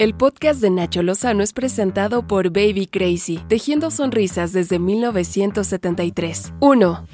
El podcast de Nacho Lozano es presentado por Baby Crazy, tejiendo sonrisas desde 1973. 1.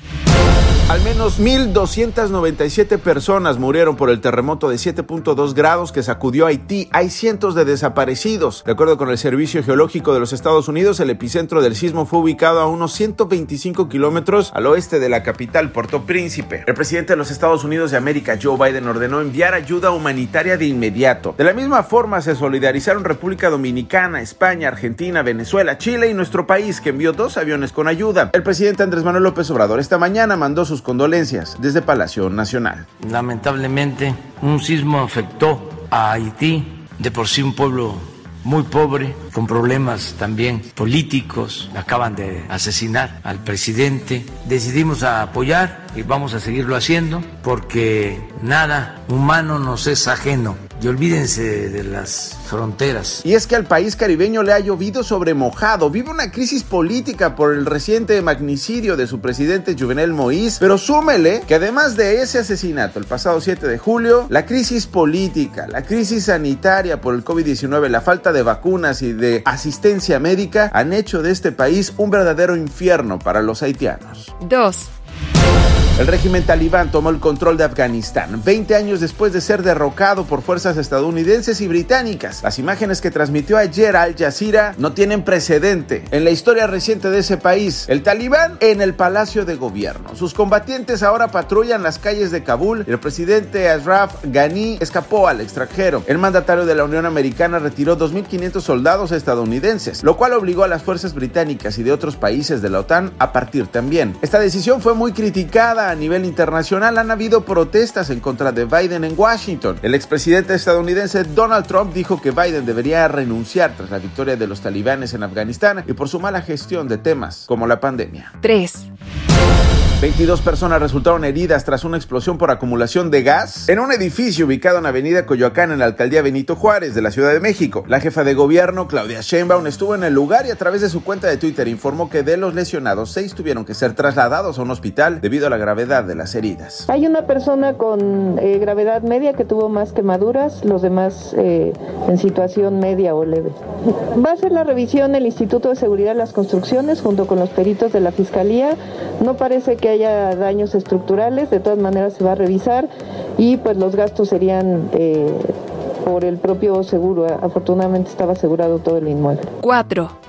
Al menos 1.297 personas murieron por el terremoto de 7.2 grados que sacudió Haití. Hay cientos de desaparecidos. De acuerdo con el Servicio Geológico de los Estados Unidos, el epicentro del sismo fue ubicado a unos 125 kilómetros al oeste de la capital, Puerto Príncipe. El presidente de los Estados Unidos de América, Joe Biden, ordenó enviar ayuda humanitaria de inmediato. De la misma forma, se solidarizaron República Dominicana, España, Argentina, Venezuela, Chile y nuestro país, que envió dos aviones con ayuda. El presidente Andrés Manuel López Obrador esta mañana mandó sus condolencias desde Palacio Nacional. Lamentablemente, un sismo afectó a Haití, de por sí un pueblo muy pobre, con problemas también políticos. Acaban de asesinar al presidente. Decidimos apoyar y vamos a seguirlo haciendo porque nada humano nos es ajeno y olvídense de las fronteras. Y es que al país caribeño le ha llovido sobre mojado. Vive una crisis política por el reciente magnicidio de su presidente Juvenel Moïse. Pero súmele que además de ese asesinato el pasado 7 de julio, la crisis política, la crisis sanitaria por el COVID-19, la falta de vacunas y de asistencia médica han hecho de este país un verdadero infierno para los haitianos. 2. El régimen talibán tomó el control de Afganistán 20 años después de ser derrocado por fuerzas estadounidenses y británicas. Las imágenes que transmitió ayer Al Jazeera no tienen precedente en la historia reciente de ese país. El talibán en el palacio de gobierno. Sus combatientes ahora patrullan las calles de Kabul el presidente Ashraf Ghani escapó al extranjero. El mandatario de la Unión Americana retiró 2.500 soldados estadounidenses, lo cual obligó a las fuerzas británicas y de otros países de la OTAN a partir también. Esta decisión fue muy criticada a nivel internacional han habido protestas en contra de Biden en Washington. El expresidente estadounidense Donald Trump dijo que Biden debería renunciar tras la victoria de los talibanes en Afganistán y por su mala gestión de temas como la pandemia. 3. 22 personas resultaron heridas tras una explosión por acumulación de gas en un edificio ubicado en Avenida Coyoacán en la alcaldía Benito Juárez de la Ciudad de México. La jefa de gobierno, Claudia Sheinbaum, estuvo en el lugar y a través de su cuenta de Twitter informó que de los lesionados, seis tuvieron que ser trasladados a un hospital debido a la gravedad de las heridas. Hay una persona con eh, gravedad media que tuvo más quemaduras, los demás eh, en situación media o leve. Va a ser la revisión el Instituto de Seguridad de las Construcciones junto con los peritos de la Fiscalía. No parece que haya daños estructurales, de todas maneras se va a revisar y pues los gastos serían eh, por el propio seguro. Afortunadamente estaba asegurado todo el inmueble. 4.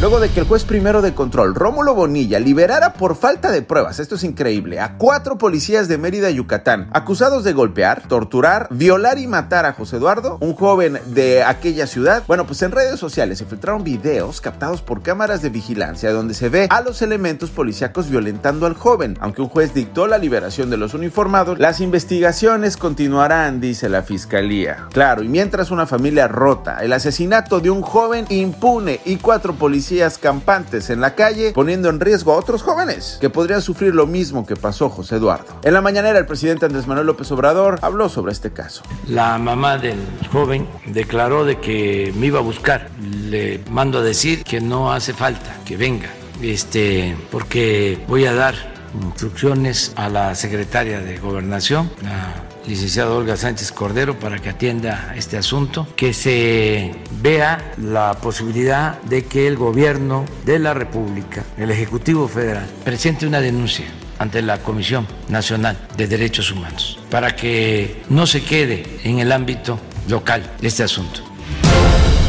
Luego de que el juez primero de control, Rómulo Bonilla, liberara por falta de pruebas, esto es increíble, a cuatro policías de Mérida, Yucatán, acusados de golpear, torturar, violar y matar a José Eduardo, un joven de aquella ciudad. Bueno, pues en redes sociales se filtraron videos captados por cámaras de vigilancia donde se ve a los elementos policíacos violentando al joven. Aunque un juez dictó la liberación de los uniformados, las investigaciones continuarán, dice la fiscalía. Claro, y mientras una familia rota, el asesinato de un joven impune y cuatro policías campantes en la calle, poniendo en riesgo a otros jóvenes que podrían sufrir lo mismo que pasó José Eduardo. En la mañanera, el presidente Andrés Manuel López Obrador habló sobre este caso. La mamá del joven declaró de que me iba a buscar. Le mando a decir que no hace falta que venga, este, porque voy a dar instrucciones a la secretaria de Gobernación, licenciada Olga Sánchez Cordero para que atienda este asunto, que se vea la posibilidad de que el gobierno de la República, el Ejecutivo Federal, presente una denuncia ante la Comisión Nacional de Derechos Humanos, para que no se quede en el ámbito local este asunto.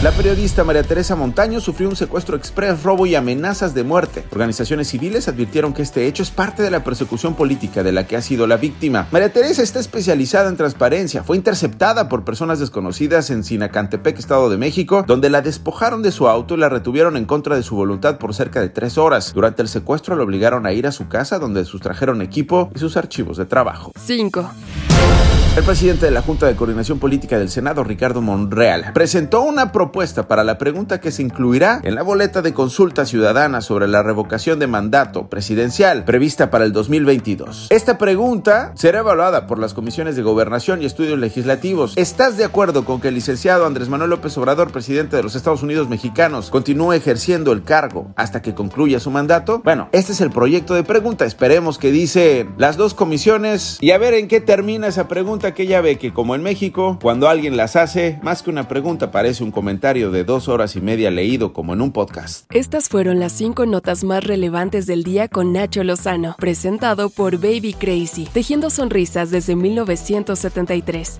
La periodista María Teresa Montaño sufrió un secuestro express, robo y amenazas de muerte. Organizaciones civiles advirtieron que este hecho es parte de la persecución política de la que ha sido la víctima. María Teresa está especializada en transparencia. Fue interceptada por personas desconocidas en Sinacantepec, Estado de México, donde la despojaron de su auto y la retuvieron en contra de su voluntad por cerca de tres horas. Durante el secuestro la obligaron a ir a su casa donde sustrajeron equipo y sus archivos de trabajo. 5. El presidente de la Junta de Coordinación Política del Senado, Ricardo Monreal, presentó una propuesta para la pregunta que se incluirá en la boleta de consulta ciudadana sobre la revocación de mandato presidencial prevista para el 2022. Esta pregunta será evaluada por las comisiones de gobernación y estudios legislativos. ¿Estás de acuerdo con que el licenciado Andrés Manuel López Obrador, presidente de los Estados Unidos mexicanos, continúe ejerciendo el cargo hasta que concluya su mandato? Bueno, este es el proyecto de pregunta. Esperemos que dice las dos comisiones y a ver en qué termina esa pregunta que ella ve que como en México, cuando alguien las hace, más que una pregunta parece un comentario de dos horas y media leído como en un podcast. Estas fueron las cinco notas más relevantes del día con Nacho Lozano, presentado por Baby Crazy, tejiendo sonrisas desde 1973.